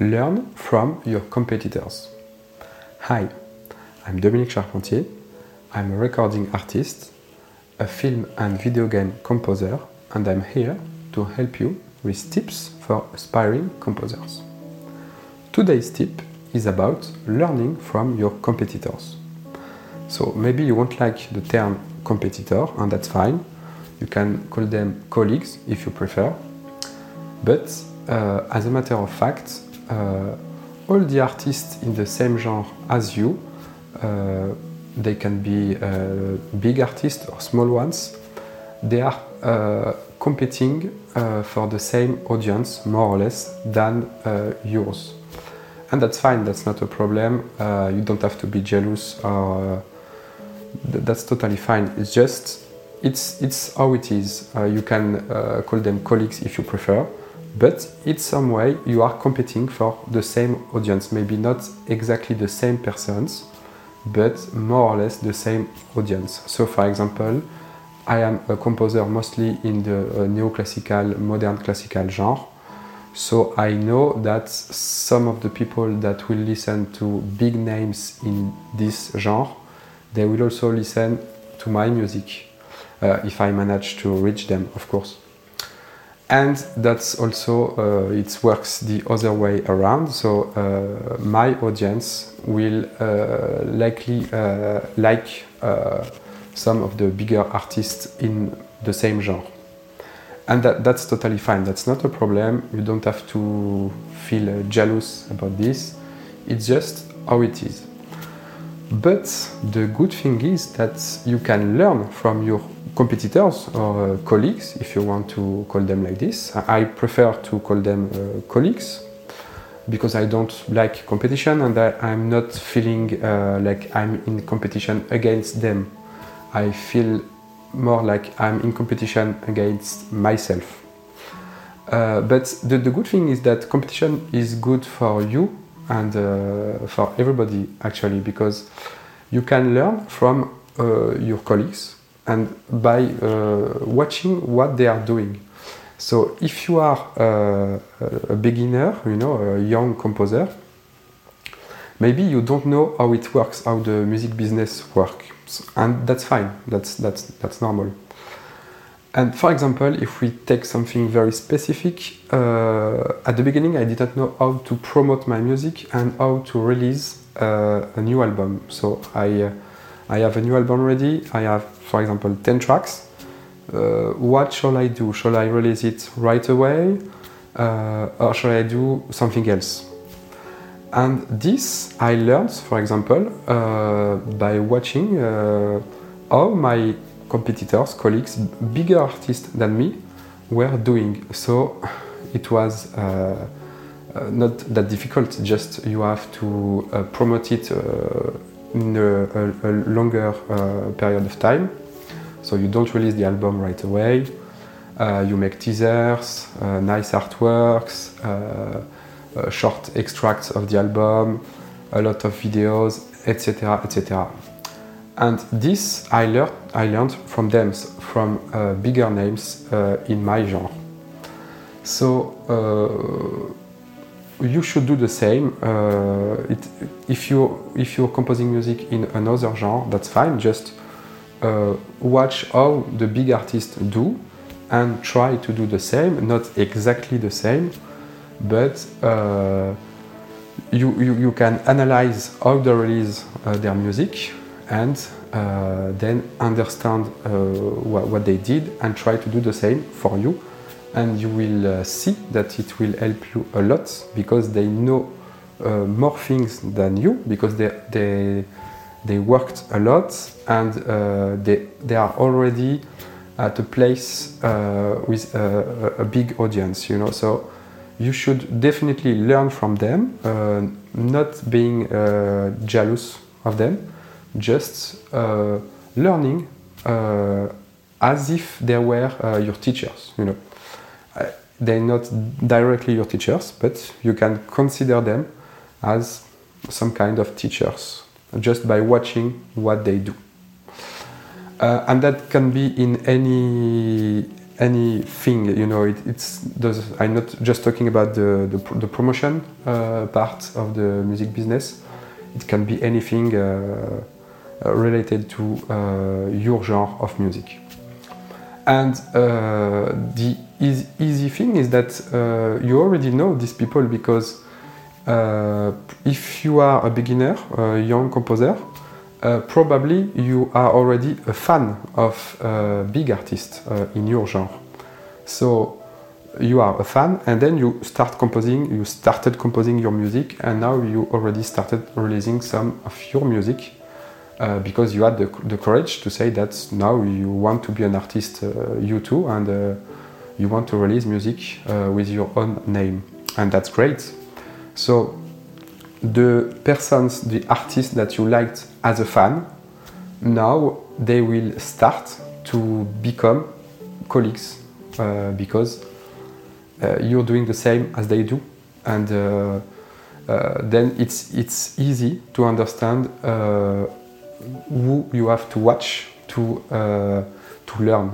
learn from your competitors. Hi, I'm Dominique Charpentier. I'm a recording artist, a film and video game composer, and I'm here to help you with tips for aspiring composers. Today's tip is about learning from your competitors. So maybe you won't like the term competitor, and that's fine. You can call them colleagues if you prefer. But uh, as a matter of fact, uh, all the artists in the same genre as you, uh, they can be uh, big artists or small ones, they are uh, competing uh, for the same audience, more or less, than yours. And that's fine, that's not a problem. you don't have to be jealous or th- that's totally fine. It's just it's it's how it is. You can call them colleagues if you prefer, but in some way you are competing for the same audience. Maybe not exactly the same persons, but more or less the same audience. So, for example, I am a composer mostly in the uh, neoclassical, modern classical genre. So I know that some of the people that will listen to big names in this genre they will also listen to my music uh, if I manage to reach them, of course. And that's also uh, it works the other way around. So uh, my audience will uh, likely uh, like uh, some of the bigger artists in the same genre. And that, that's totally fine. That's not a problem. You don't have to feel jealous about this. It's just how it is. But the good thing is that you can learn from your competitors or uh, colleagues, if you want to call them like this. I prefer to call them uh, colleagues because I don't like competition and I, am not feeling uh, like I'm in competition against them. I feel more like I'm in competition against myself. Uh, but the, the good thing is that competition is good for you and uh, for everybody actually because you can learn from uh, your colleagues and by uh, watching what they are doing. So if you are uh, a beginner, you know, a young composer, maybe you don't know how it works, how the music business works, and that's fine. That's that's that's normal. And for example, if we take something very specific, uh, at the beginning I didn't know how to promote my music and how to release uh, a new album. So I, uh, I have a new album ready. I have, for example, 10 tracks. Uh, what shall I do? Shall I release it right away? Uh, or shall I do something else? And this I learned, for example, uh, by watching how my competitors, colleagues, bigger artists than me were doing. So it was uh, uh, not that difficult, just you have to uh, promote it uh, in a, a, a longer uh, period of time. So you don't release the album right away. Uh, you make teasers, nice artworks, short extracts of the album, a lot of videos, etc., etc. And this I learned, I learned from them, from uh, bigger names uh, in my genre. So uh, you should do the same. Uh, it, if you if you're composing music in another genre, that's fine. Just uh, watch how the big artists do and try to do the same. Not exactly the same, but uh, you, you, you can analyze how they release their music and uh, then understand uh, what, what, they did and try to do the same for you. And you will uh, see that it will help you a lot because they know uh, more things than you because they, they, they worked a lot and uh, they, they are already at a place uh, with a, a, big audience, you know. So you should definitely learn from them, not being jealous of them just uh, learning uh, as if they were uh, your teachers. You know, they're not directly your teachers, but you can consider them as some kind of teachers just by watching what they do. Uh, and that can be in any anything. You know, it, it's does. I'm not just talking about the the, the promotion uh, part of the music business. It can be anything uh, uh related to uh, your genre of music. And uh, the easy, easy, thing is that you already know these people because if you are a beginner, a young composer, uh, probably you are already a fan of uh, big artists uh, in your genre. So you are a fan, and then you start composing. You started composing your music, and now you already started releasing some of your music uh, because you had the, the, courage to say that now you want to be an artist, uh, you too, and uh, you want to release music with your own name, and that's great. So the persons, the artists that you liked as a fan, now they will start to become colleagues uh, because uh, you're doing the same as they do, and uh, uh then it's it's easy to understand uh, who you have to watch to uh, to learn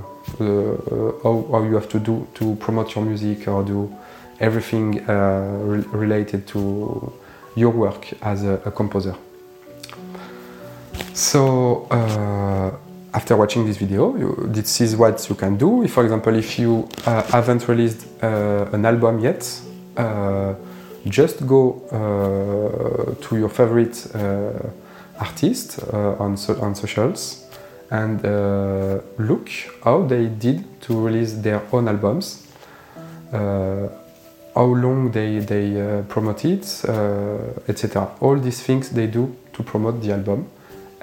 how, how you have to do to promote your music or do everything re related to your work as a, a composer. So uh, after watching this video, you, this is what you can do. If, for example, if you uh, haven't released uh, an album yet, uh, just go uh, to your favorite uh, artist on, so, on socials and look how they did to release their own albums how long they, they uh, promote it, uh, etc. All these things they do to promote the album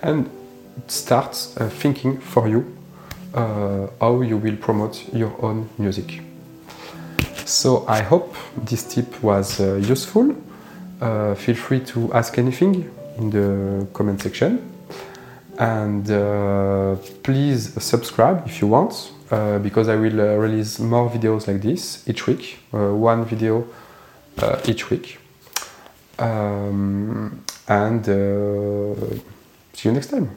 and start uh, thinking for you uh, how you will promote your own music. So I hope this tip was uh, useful. Uh, feel free to ask anything in the comment section and please subscribe if you want uh, because I will uh, release more videos like this each week, uh, one video uh, each week. Um, and uh, see you next time.